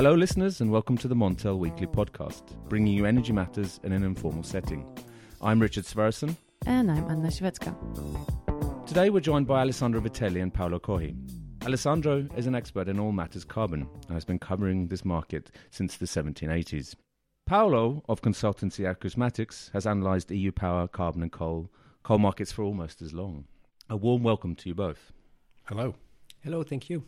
Hello, listeners, and welcome to the Montel Weekly Podcast, bringing you energy matters in an informal setting. I'm Richard Sverrisson. And I'm Anna Shvedska. Today, we're joined by Alessandro Vitelli and Paolo Cohi. Alessandro is an expert in all matters carbon and has been covering this market since the 1780s. Paolo of consultancy Acusmatics has analysed EU power, carbon, and coal, coal markets for almost as long. A warm welcome to you both. Hello. Hello, thank you.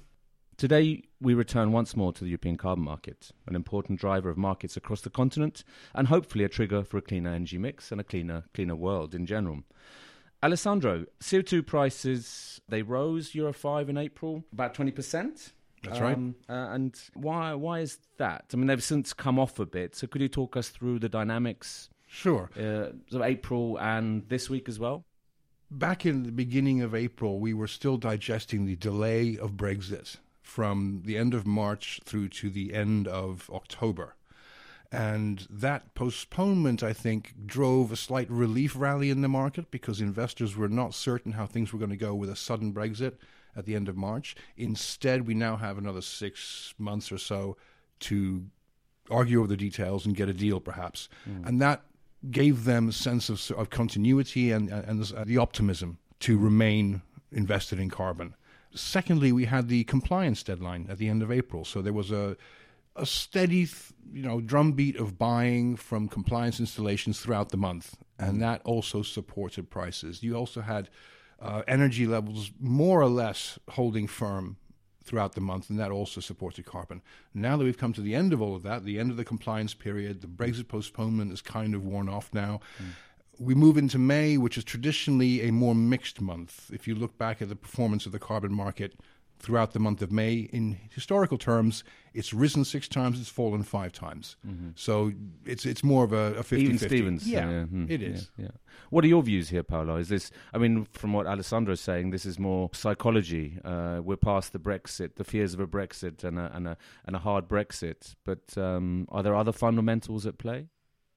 Today, we return once more to the European carbon market, an important driver of markets across the continent, and hopefully a trigger for a cleaner energy mix and a cleaner, cleaner world in general. Alessandro, CO2 prices, they rose Euro 5 in April, about 20%. That's right. Um, uh, and why, why is that? I mean, they've since come off a bit. So could you talk us through the dynamics Sure. uh, of April and this week as well? Back in the beginning of April, we were still digesting the delay of Brexit from the end of March through to the end of October. And that postponement, I think, drove a slight relief rally in the market because investors were not certain how things were going to go with a sudden Brexit at the end of March. Instead, we now have another six months or so to argue over the details and get a deal, perhaps. Mm. And that gave them a sense of, of continuity and, and the optimism to remain invested in carbon. Secondly, we had the compliance deadline at the end of April, so there was a a steady, you know, drumbeat of buying from compliance installations throughout the month, and that also supported prices. You also had uh, energy levels more or less holding firm throughout the month, and that also supported carbon. Now that we've come to the end of all of that, the end of the compliance period, the Brexit postponement is kind of worn off now. We move into May, which is traditionally a more mixed month. If you look back at the performance of the carbon market throughout the month of May, in historical terms, it's risen six times, it's fallen five times. So it's it's more of a, a 50 Even Stevens. Yeah, hmm, it is. Yeah, yeah. What are your views here, Paolo? Is this, I mean, from what Alessandro is saying, this is more psychology. Uh, we're past the Brexit, the fears of a Brexit and a, and a, and a hard Brexit. But um, are there other fundamentals at play?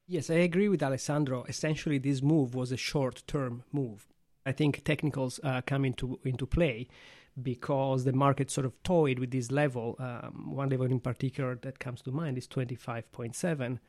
Yes, I agree with Alessandro. Essentially, this move was a short-term move. I think technicals uh, come into into play because the market sort of toyed with this level. Um, one level in particular that comes to mind is 25.7.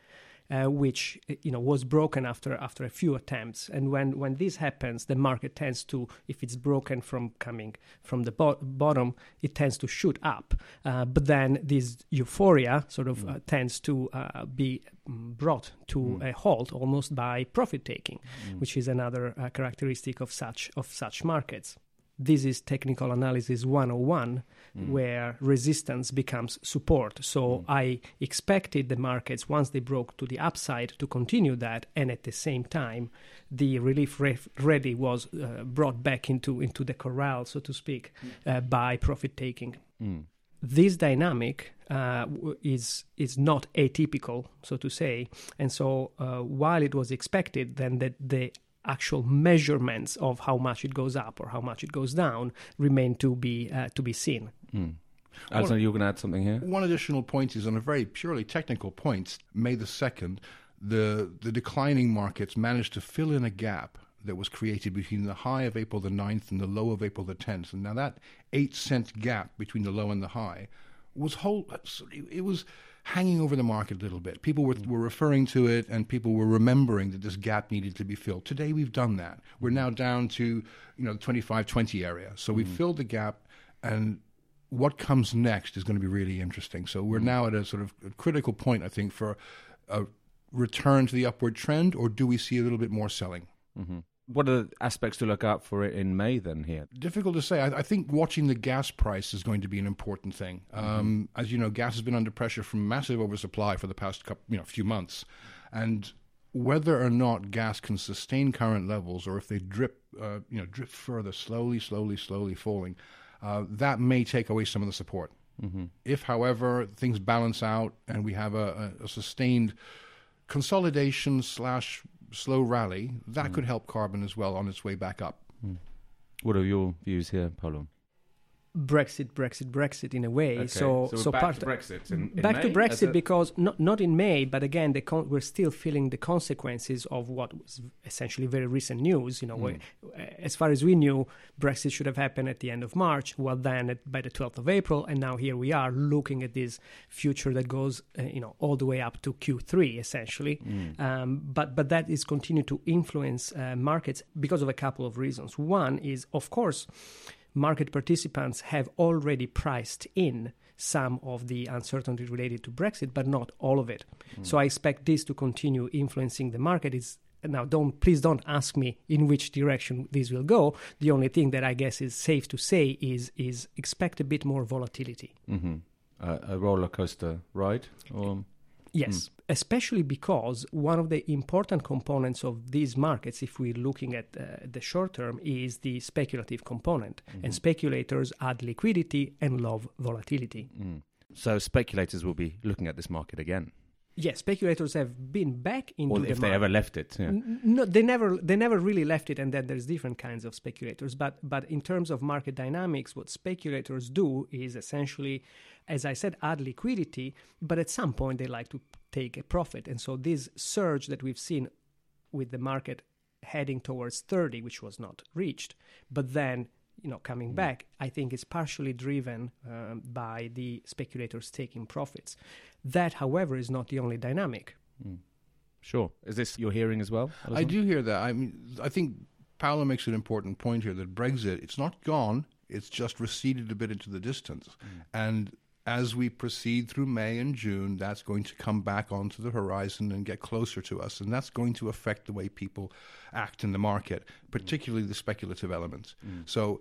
Uh, which you know was broken after after a few attempts, and when when this happens, the market tends to, if it's broken from coming from the bo- bottom, it tends to shoot up. Uh, but then this euphoria sort of uh, tends to uh, be mm, brought to a halt almost by profit taking, which is another uh, characteristic of such of such markets. This is technical analysis 101, where resistance becomes support. So I expected the markets, once they broke to the upside, to continue that, and at the same time, the relief ref- ready was uh, brought back into, into the corral, so to speak, uh, by profit taking this dynamic uh, is is not atypical, so to say. And so, uh, while it was expected, then that the actual measurements of how much it goes up or how much it goes down remain to be uh, to be seen. Alessandro, you're going to add something here? One additional point is on a very purely technical point. May the second, the the declining markets managed to fill in a gap that was created between the high of April the 9th and the low of April the 10th. And now that eight cent gap between the low and the high was whole. It was hanging over the market a little bit. People were, mm. were referring to it, and people were remembering that this gap needed to be filled. Today we've done that. We're now down to you know the 25-20 area. So we've mm. filled the gap, and what comes next is going to be really interesting. So we're mm. now at a sort of a critical point, I think, for a return to the upward trend, or do we see a little bit more selling? Mm-hmm. What are the aspects to look out for it in May then here? Difficult to say. I, I think watching the gas price is going to be an important thing. Um, as you know, gas has been under pressure from massive oversupply for the past couple, you know, few months, and whether or not gas can sustain current levels, or if they drip, uh, you know, drip further, slowly, slowly, slowly falling, uh, that may take away some of the support. If, however, things balance out and we have a, a, a sustained consolidation slash slow rally, that mm. could help carbon as well on its way back up. Mm. What are your views here, Paolo? Brexit, Brexit, Brexit in a way. Okay, So, so, so back part to Brexit. In, in back to Brexit because not not in May, but again, the con- we're still feeling the consequences of what was essentially very recent news. You know, where, as far as we knew, Brexit should have happened at the end of March. Well, then at, by the 12th of April, and now here we are looking at this future that goes, uh, you know, all the way up to Q3 essentially. Um, but but that is continue to influence uh, markets because of a couple of reasons. One is, of course market participants have already priced in some of the uncertainty related to Brexit, but not all of it. So I expect this to continue influencing the market. Is now don't please don't ask me in which direction this will go. The only thing that I guess is safe to say is is expect a bit more volatility. Mhm. Uh, a roller coaster ride? Or, Yes, especially because one of the important components of these markets, if we're looking at uh, the short term, is the speculative component. And speculators add liquidity and love volatility. mm. So speculators will be looking at this market again, Yes, speculators have been back into or the if they ever left it. Yeah. No, they never they never really left it, and then there's different kinds of speculators. But but in terms of market dynamics, what speculators do is essentially, as I said, add liquidity, but at some point they like to take a profit, and so this surge that we've seen with the market heading towards 30, which was not reached, but then you know coming back, I think is partially driven um, by the speculators taking profits. That, however, is not the only dynamic. Mm. Sure. Is this your hearing as well? I do hear that. I mean, I think Paolo makes an important point here that Brexit, it's not gone, it's just receded a bit into the distance. And as we proceed through May and June, that's going to come back onto the horizon and get closer to us. And that's going to affect the way people act in the market, particularly the speculative elements. So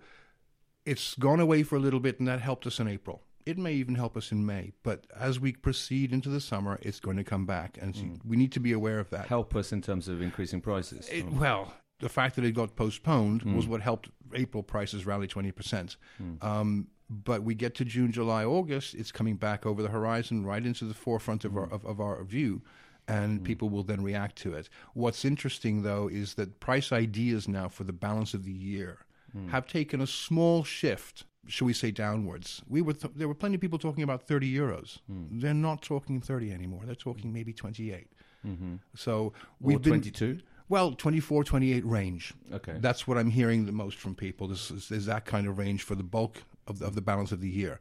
it's gone away for a little bit, and that helped us in April. It may even help us in May. But as we proceed into the summer, it's going to come back. And so we need to be aware of that. Help us in terms of increasing prices. It, well, the fact that it got postponed Mm. was what helped April prices rally 20%. Um, but we get to June, July, August, it's coming back over the horizon, right into the forefront of, Mm. our, of, of our view, and people will then react to it. What's interesting, though, is that price ideas now for the balance of the year Mm. have taken a small shift. Shall we say downwards? We were th- there were plenty of people talking about 30 euros. Mm. They're not talking 30 anymore. They're talking maybe 28. Mhm. So we've been 22? well, 24, 28 range. Okay. That's what I'm hearing the most from people. Is, is, is that kind of range for the bulk of the, of the balance of the year.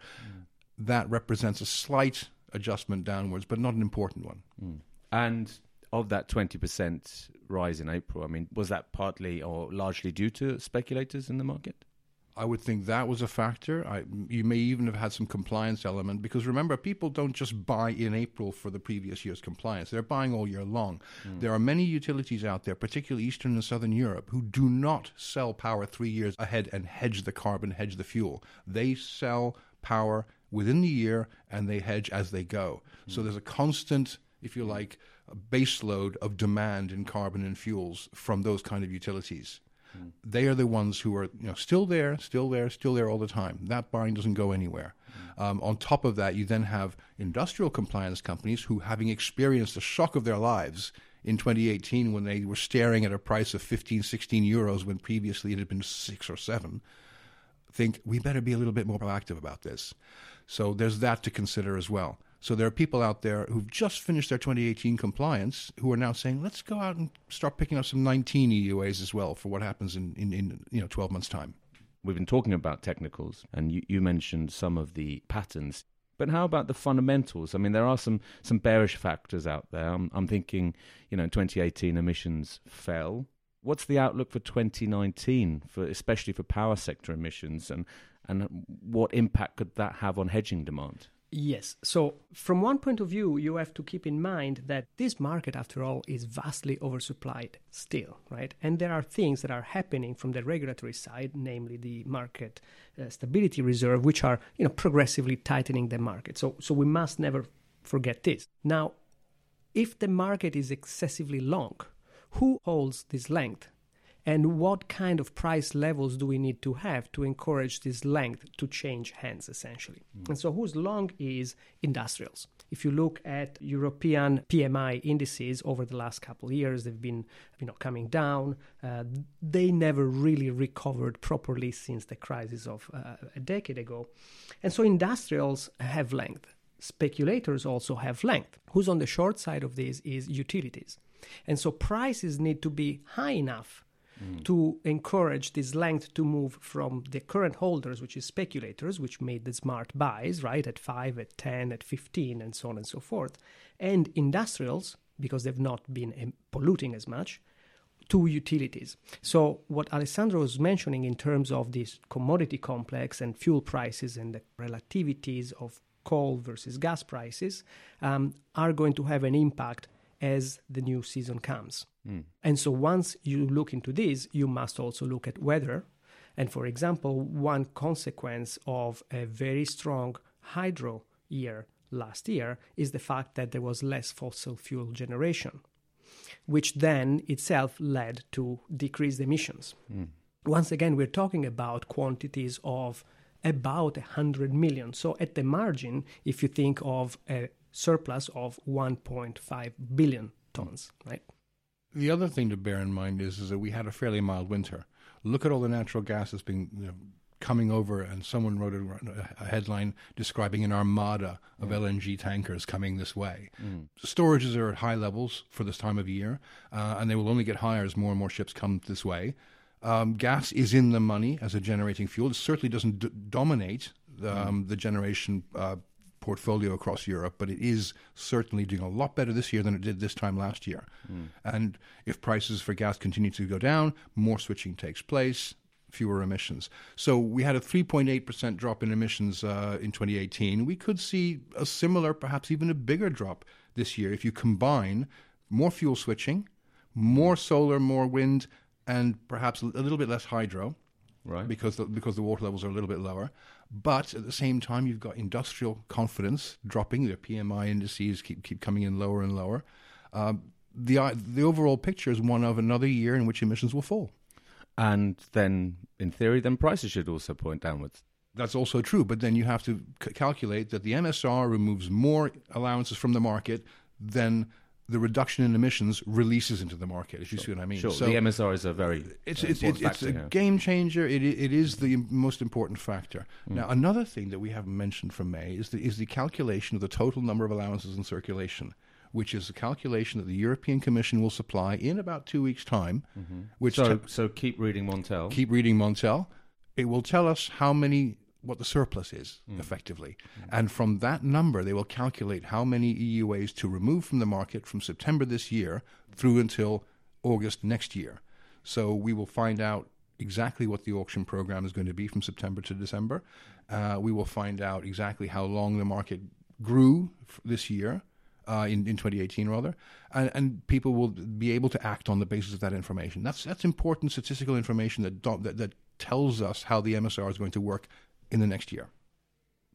That represents a slight adjustment downwards, but not an important one. Mm. And of that 20% rise in April, I mean, was that partly or largely due to speculators in the market? I would think that was a factor. I, you may even have had some compliance element because remember, people don't just buy in April for the previous year's compliance. They're buying all year long. Hmm. There are many utilities out there, particularly Eastern and Southern Europe, who do not sell power three years ahead and hedge the carbon, hedge the fuel. They sell power within the year and they hedge as they go. Hmm. So there's a constant, if you like, baseload of demand in carbon and fuels from those kind of utilities they are the ones who are you know still there, still there, still there all the time. That buying doesn't go anywhere. Um, on top of that, you then have industrial compliance companies who, having experienced the shock of their lives in 2018 when they were staring at a price of 15, 16 euros when previously it had been six or seven, think we better be a little bit more proactive about this. So there's that to consider as well. So there are people out there who've just finished their 2018 compliance who are now saying, let's go out and start picking up some 19 EUAs as well for what happens in, in, in you know 12 months' time. We've been talking about technicals, and you, you mentioned some of the patterns. But how about the fundamentals? I mean, there are some, some bearish factors out there. I'm, I'm thinking, you know, 2018 emissions fell. What's the outlook for 2019, for especially for power sector emissions, and and what impact could that have on hedging demand? Yes. So, from one point of view, you have to keep in mind that this market, after all, is vastly oversupplied still, right? And there are things that are happening from the regulatory side, namely the market uh, stability reserve, which are, you know, progressively tightening the market. So, so we must never forget this. Now, if the market is excessively long, who holds this length? And what kind of price levels do we need to have to encourage this length to change hands essentially mm. and so who's long is industrials if you look at european pmi indices over the last couple of years they've been you know coming down uh, they never really recovered properly since the crisis of uh, a decade ago and so industrials have length speculators also have length. Who's on the short side of this is utilities. And so prices need to be high enough to encourage this length to move from the current holders, which is speculators, which made the smart buys, right, at 5, at 10, at 15, and so on and so forth, and industrials, because they've not been polluting as much, to utilities. So, what Alessandro was mentioning in terms of this commodity complex and fuel prices and the relativities of coal versus gas prices um, are going to have an impact as the new season comes. Mm. And so once you look into this, you must also look at weather. And for example, one consequence of a very strong hydro year last year is the fact that there was less fossil fuel generation, which then itself led to decreased emissions. Mm. Once again, we're talking about quantities of about 100 million. So at the margin, if you think of a surplus of 1.5 billion tons, right? The other thing to bear in mind is, is that we had a fairly mild winter. Look at all the natural gas that's been you know, coming over, and someone wrote a, a, headline describing an armada of mm. LNG tankers coming this way. Mm. Storages are at high levels for this time of year, uh, and they will only get higher as more and more ships come this way. Um, gas is in the money as a generating fuel. It certainly doesn't d- dominate um, mm. the generation uh, portfolio across Europe, but it is certainly doing a lot better this year than it did this time last year. Mm. And if prices for gas continue to go down, more switching takes place, fewer emissions. So we had a 3.8% drop in emissions uh, in 2018. We could see a similar, perhaps even a bigger drop this year if you combine more fuel switching, more solar, more wind, and perhaps a little bit less hydro, right? Because the, because the water levels are a little bit lower. But at the same time, you've got industrial confidence dropping. The PMI indices keep keep coming in lower and lower. Uh, the the overall picture is one of another year in which emissions will fall. And then, in theory, then prices should also point downwards. That's also true, but then you have to c- calculate that the MSR removes more allowances from the market than the reduction in emissions releases into the market. If you sure. see what I mean. Sure. So the MSR is a very it's it's, it's, it's a game changer. It it is the most important factor. Mm. Now another thing that we haven't mentioned from May is the is the calculation of the total number of allowances in circulation. Which is a calculation that the European Commission will supply in about two weeks' time. Mm-hmm. Which so, t- so keep reading Montel. Keep reading Montel. It will tell us how many what the surplus is mm. effectively. Mm. And from that number, they will calculate how many EUAs to remove from the market from September this year through until August next year. So we will find out exactly what the auction program is going to be from September to December. Uh, we will find out exactly how long the market grew this year. Uh, in, in 2018 rather, and, and, people will be able to act on the basis of that information. That's that's important statistical information that, that that tells us how the MSR is going to work in the next year.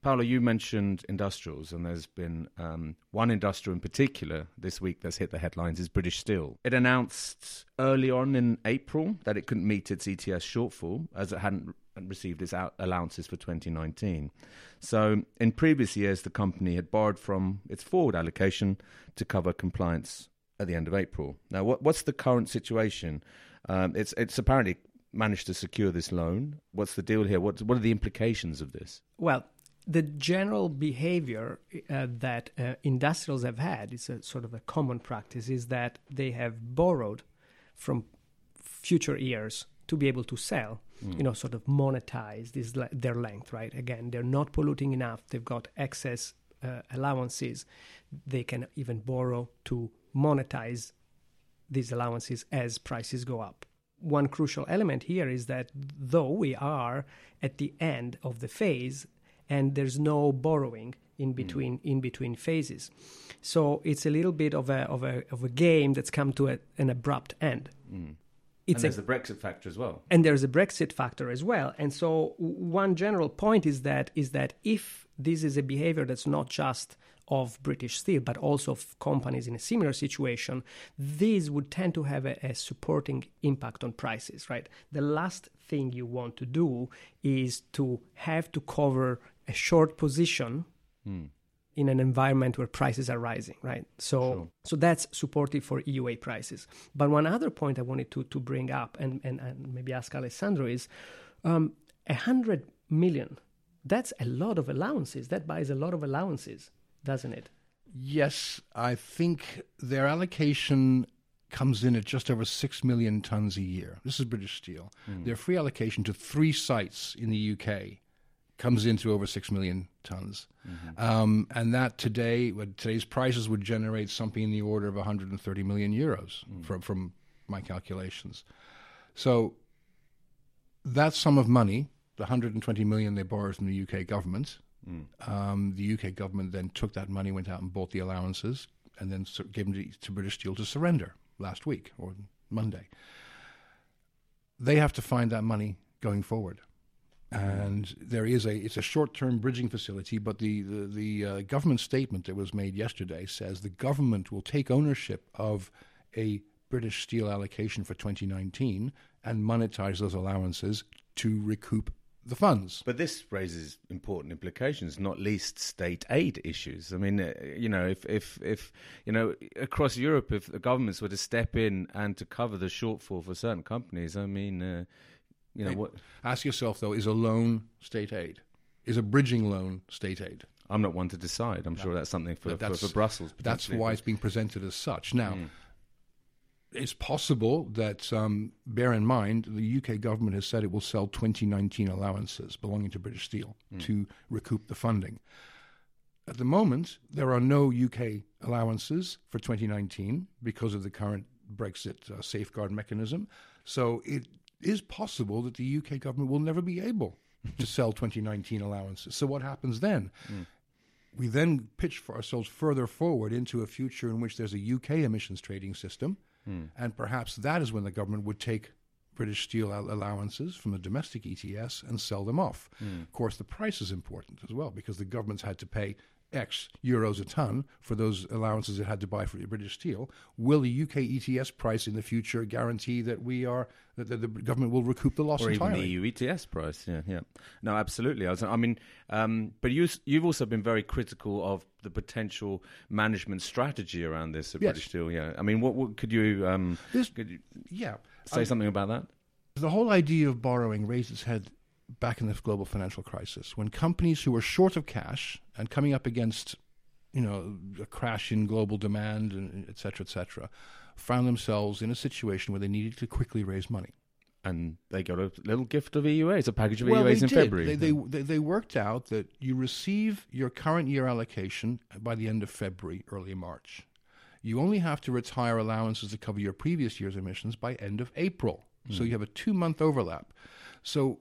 Paolo, you mentioned industrials, and there's been um, one industrial in particular this week that's hit the headlines is British Steel. It announced early on in April that it couldn't meet its ETS shortfall as it hadn't received its allowances for 2019. So, in previous years, the company had borrowed from its forward allocation to cover compliance at the end of April. Now, what, what's the current situation? Um, it's it's apparently managed to secure this loan? What's the deal here? What what are the implications of this? Well, the general behavior uh, that uh, industrials have had is a sort of a common practice is that they have borrowed from future years to be able to sell mm. you know sort of monetize this their length right again they're not polluting enough they've got excess uh, allowances they can even borrow to monetize these allowances as prices go up one crucial element here is that though we are at the end of the phase and there's no borrowing in between mm. in between phases so it's a little bit of a of a of a game that's come to a, an abrupt end mm. It's and there's a, the Brexit factor as well. And there's a Brexit factor as well. And so one general point is that is that if this is a behavior that's not just of British Steel, but also of companies in a similar situation, these would tend to have a, a, supporting impact on prices, right? The last thing you want to do is to have to cover a short position. Mm. In an environment where prices are rising, right? So, sure. so that's supportive for EUA prices. But one other point I wanted to, to bring up and, and, and maybe ask Alessandro is um, 100 million that's a lot of allowances. That buys a lot of allowances, doesn't it? Yes, I think their allocation comes in at just over 6 million tons a year. This is British Steel. Mm. Their free allocation to three sites in the UK comes into over 6 million tons. Mm-hmm. Um, and that today, with today's prices, would generate something in the order of 130 million euros mm. from, from my calculations. So that sum of money the 120 million they borrowed from the UK government. Mm. Um, the UK government then took that money, went out and bought the allowances, and then gave them to, to British Steel to surrender last week or Monday. They have to find that money going forward and there is a it's a short-term bridging facility but the the, the uh, government statement that was made yesterday says the government will take ownership of a British steel allocation for 2019 and monetize those allowances to recoup the funds. But this raises important implications, not least state aid issues. I mean, uh, you know, if, if, if, you know, across Europe, if the governments were to step in and to cover the shortfall for certain companies, I mean, uh, you know, hey, what. Ask yourself, though, is a loan state aid? Is a bridging loan state aid? I'm not one to decide. I'm no. sure that's something for, that's, for, for Brussels. That's why it's being presented as such. Now, mm it's possible that, um, bear in mind, the UK government has said it will sell 2019 allowances belonging to British Steel mm. to recoup the funding. At the moment, there are no UK allowances for 2019 because of the current Brexit uh, safeguard mechanism. So it is possible that the UK government will never be able to sell 2019 allowances. So what happens then? Mm. We then pitch for ourselves further forward into a future in which there's a UK emissions trading system Mm. And perhaps that is when the government would take British steel allowances from the domestic ETS and sell them off. Mm. Of course, the price is important as well because the government's had to pay X euros a ton for those allowances it had to buy for British steel. Will the UK ETS price in the future guarantee that we are that the, government will recoup the loss or entirely? even the EU ETS price? Yeah, yeah. No, absolutely. I, was, I mean, um, but you, you've also been very critical of the potential management strategy around this at yes. British Steel. Yeah, I mean, what, what could you um, this, could you yeah say something about that? The whole idea of borrowing raised its head back in the global financial crisis when companies who were short of cash and coming up against you know a crash in global demand and et cetera et cetera found themselves in a situation where they needed to quickly raise money and they got a little gift of EUAs, a package of well, EUAs in did. February. They, they, they, worked out that you receive your current year allocation by the end of February, early March. You only have to retire allowances to cover your previous year's emissions by end of April. Mm. So hmm. you have a two month overlap. So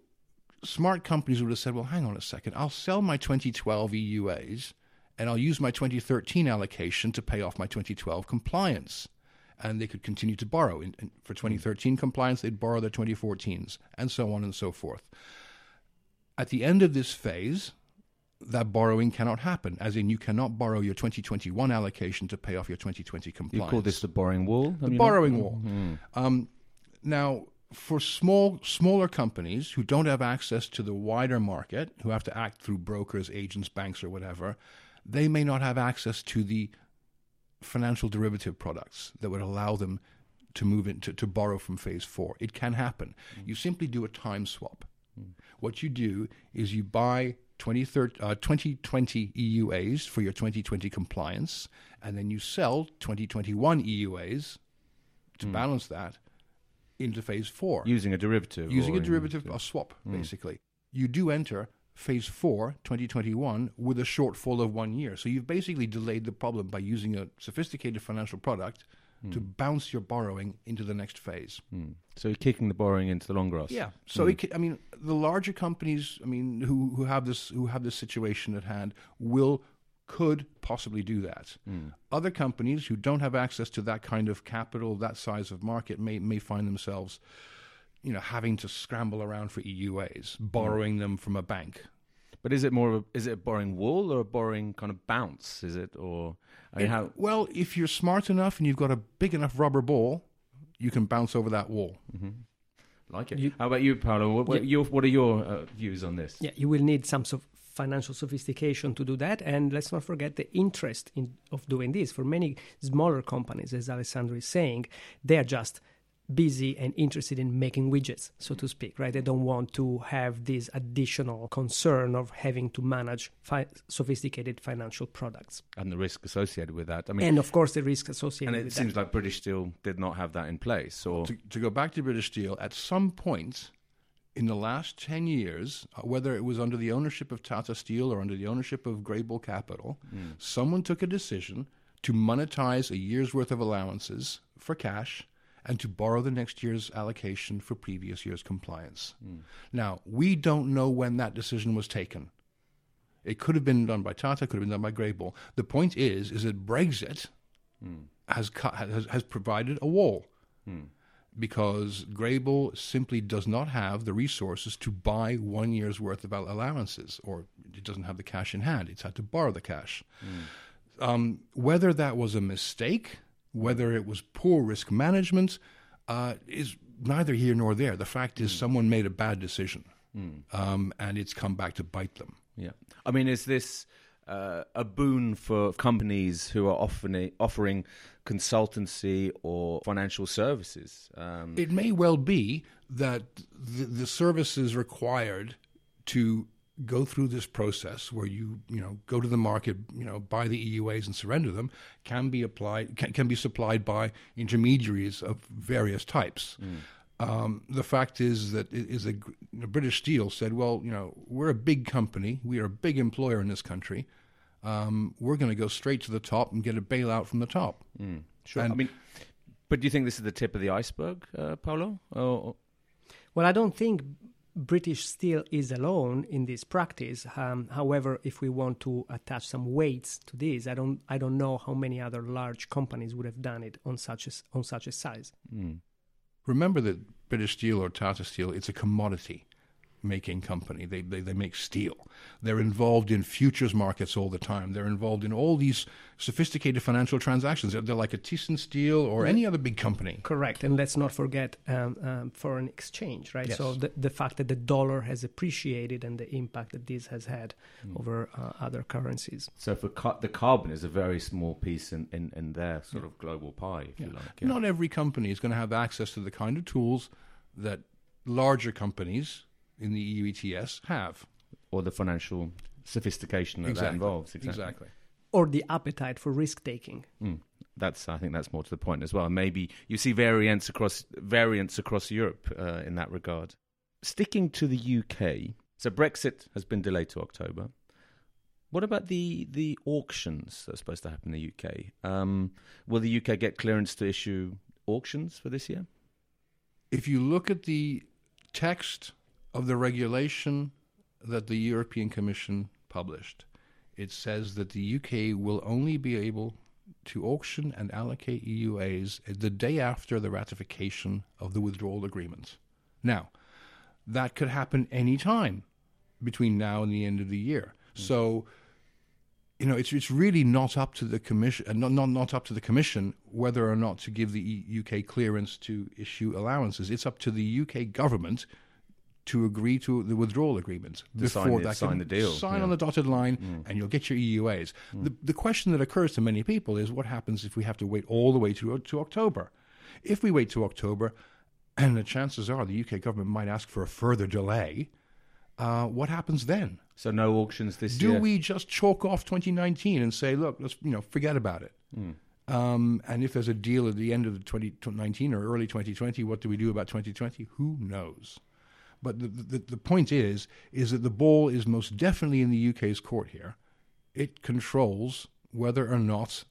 smart companies would have said, well, hang on a second, I'll sell my 2012 EUAs and I'll use my 2013 allocation to pay off my 2012 compliance. And they could continue to borrow. In, in, for 2013 compliance, they'd borrow their 2014s, and so on and so forth. At the end of this phase, that borrowing cannot happen, as in you cannot borrow your 2021 allocation to pay off your 2020 compliance. You call this the borrowing wall? The borrowing wall. Mm-hmm. Um, now, for small smaller companies who don't have access to the wider market, who have to act through brokers, agents, banks, or whatever, they may not have access to the financial derivative products that would allow them to move into to borrow from phase four. It can happen. Mm. You simply do a time swap. Mm. What you do is you buy 2030, uh, 2020 EUAs for your 2020 compliance, and then you sell 2021 EUAs to mm. balance that into phase four. Using a derivative. Using a derivative, a swap, mm. basically. You do enter phase four, 2021, with a shortfall of one year. So you've basically delayed the problem by using a sophisticated financial product mm. to bounce your borrowing into the next phase. Mm. So you're kicking the borrowing into the long grass. Yeah. So mm. it, I mean, the larger companies, I mean, who who have this who have this situation at hand will could possibly do that. Mm. Other companies who don't have access to that kind of capital, that size of market, may may find themselves, you know, having to scramble around for EUAs, borrowing mm. them from a bank. But is it more of a, is it a boring wall or a boring kind of bounce? Is it or I mean, It- how? well, if you're smart enough and you've got a big enough rubber ball, you can bounce over that wall. Like it. You- How about you, Paolo? What, what, Yeah. your, what are your uh, views on this? Yeah, you will need some sort of financial sophistication to do that, and let's not forget the interest in of doing this. For many smaller companies, as Alessandro is saying, they are just busy and interested in making widgets, so to speak, right? They don't want to have this additional concern of having to manage fi- sophisticated financial products, And the risk associated with that. I mean, and of course the risk associated and it seems that. like British Steel did not have that in place. Or To, to go back to British Steel, at some point in the last 10 years, uh, whether it was under the ownership of Tata Steel or under the ownership of Greybull Capital, hmm. someone took a decision to monetize a year's worth of allowances for cash and to borrow the next year's allocation for previous year's compliance. Hmm. Now, we don't know when that decision was taken. It could have been done by Tata, could have been done by Greybull. The point is, is that Brexit hmm. has, cut, has has provided a wall because Greybull simply does not have the resources to buy one year's worth of allowances, or it doesn't have the cash in hand. It's had to borrow the cash. Um, whether that was a mistake, whether it was poor risk management, uh, is neither here nor there. The fact is, someone made a bad decision, um, and it's come back to bite them. Yeah. I mean, is this uh, a boon for companies who are offering offering consultancy or financial services? Um, It may well be that the, the services required to go through this process where you you know go to the market you know buy the EUAs and surrender them can be applied can, can be supplied by intermediaries of various types. Um, the fact is that it is a British Steel said, well, you know, we're a big company, we are a big employer in this country. Um, we're going to go straight to the top and get a bailout from the top. sure. and- I mean, but do you think this is the tip of the iceberg, uh, Paolo? Or, Well, I don't think British Steel is alone in this practice. Um, however, if we want to attach some weights to this, I don't, I don't know how many other large companies would have done it on such a, s- on such a size. Remember that British Steel or Tata Steel, it's a commodity making company. They, they, they make steel. They're involved in futures markets all the time. They're involved in all these sophisticated financial transactions. They're, they're like a Thyssen Steel or any other big company. Correct, and let's not forget um, um, foreign exchange, right? So the, the fact that the dollar has appreciated and the impact that this has had Hmm. over uh, other currencies. so for ca- the carbon is a very small piece in, in, in their sort of global pie, if you like. yeah. Not every company is going to have access to the kind of tools that larger companies in the EU ETS have. Or the financial sophistication that, that involves. Exactly. Or the appetite for risk taking. Mm. That's I think that's more to the point as well. Maybe you see variants across variants across Europe uh, in that regard. Sticking to the UK, so Brexit has been delayed to October. What about the the auctions that are supposed to happen in the UK? Um, will the UK get clearance to issue auctions for this year? If you look at the text of the regulation that the European Commission published, it says that the UK will only be able to auction and allocate EUAs the day after the ratification of the withdrawal agreement. Now, that could happen any time between now and the end of the year. So, you know, it's it's really not up to the commission, uh, not, not not up to the commission whether or not to give the E- UK clearance to issue allowances. It's up to the UK government to agree to the withdrawal agreement To sign the- sign can- the deal, Sign yeah. on the dotted line, and you'll get your EUAs. The the question that occurs to many people is what happens if we have to wait all the way to to October? If we wait to October, and the chances are the UK government might ask for a further delay, uh, what happens then? So no auctions this Do year. Do we just chalk off 2019 and say, look, let's you know forget about it? Um, and if there's a deal at the end of the 2019 or early 2020, what do we do about 2020? Who knows? But the, the the point is is that the ball is most definitely in the UK's court here. It controls whether or not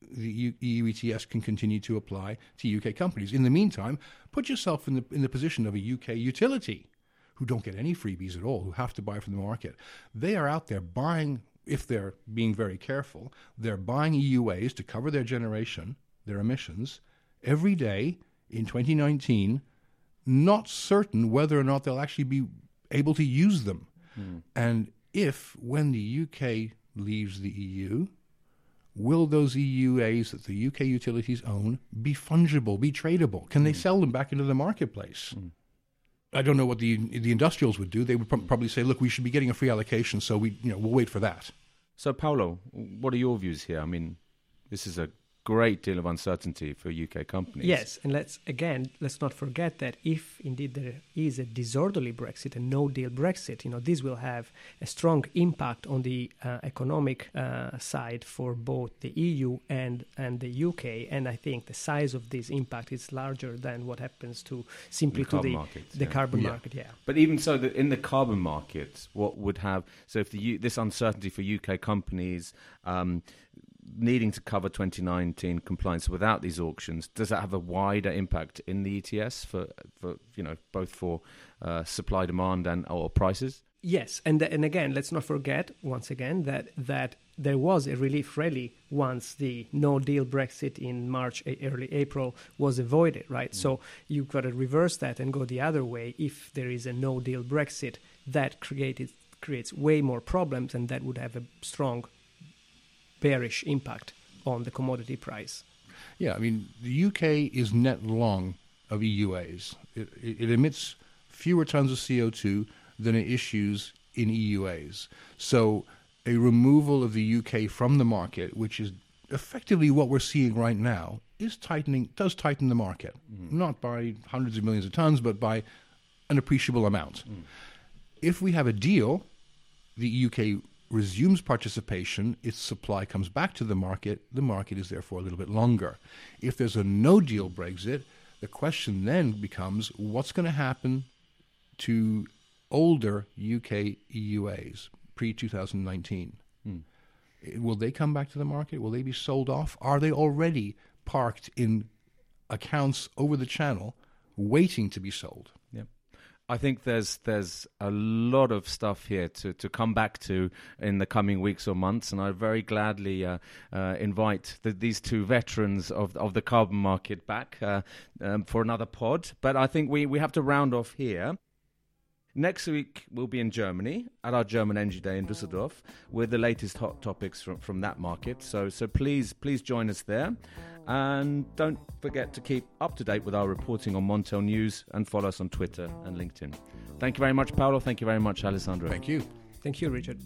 the EU ETS can continue to apply to UK companies. In the meantime, put yourself in the in the position of a UK utility who don't get any freebies at all, who have to buy from the market. They are out there buying, if they're being very careful, they're buying EUAs to cover their generation, their emissions, every day in 2019, not certain whether or not they'll actually be able to use them. And if, when the UK leaves the EU, will those EUAs that the UK utilities own be fungible, be tradable? Can they sell them back into the marketplace? Mm. I don't know what the the industrials would do. They would pro- probably say, "Look, we should be getting a free allocation, so we, you know, we'll wait for that." So, Paolo, what are your views here? I mean, this is a great deal of uncertainty for UK companies. Yes, and let's again let's not forget that if indeed there is a disorderly Brexit, a no-deal Brexit, you know this will have a strong impact on the uh, economic uh, side for both the EU and and the UK. And I think the size of this impact is larger than what happens to simply the to the market, the yeah. carbon Yeah. market. Yeah. But even so, the, in the carbon market, what would have so if the this uncertainty for UK companies um, needing to cover 2019 compliance without these auctions, does that have a wider impact in the ETS for for you know both for uh, supply demand and or prices? Yes, and and again, let's not forget once again that that there was a relief rally once the no deal Brexit in March, early April was avoided, right? So you've got to reverse that and go the other way. If there is a no deal Brexit, that created creates way more problems, and that would have a strong bearish impact on the commodity price. Yeah, I mean, the UK is net long of EUAs. It, it, it emits fewer tons of CO2 than it issues in EUAs. So a removal of the UK from the market, which is effectively what we're seeing right now, is tightening, does tighten the market. Mm. Not by hundreds of millions of tons, but by an appreciable amount. Mm. If we have a deal, the UK resumes participation, its supply comes back to the market, the market is therefore a little bit longer. If there's a no deal Brexit, the question then becomes what's going to happen to older UK EUAs pre 2019? Will they come back to the market? Will they be sold off? Are they already parked in accounts over the channel waiting to be sold? I think there's there's a lot of stuff here to, to come back to in the coming weeks or months, and I very gladly uh, uh, invite the, these two veterans of of the carbon market back uh, um, for another pod. But I think we, we have to round off here. Next week we'll be in Germany at our German Energy Day in Düsseldorf with the latest hot topics from, from that market. So so please please join us there, and don't forget to keep up to date with our reporting on Montel News and follow us on Twitter and LinkedIn. Thank you very much, Paolo. Thank you very much, Alessandro. Thank you. Thank you, Richard.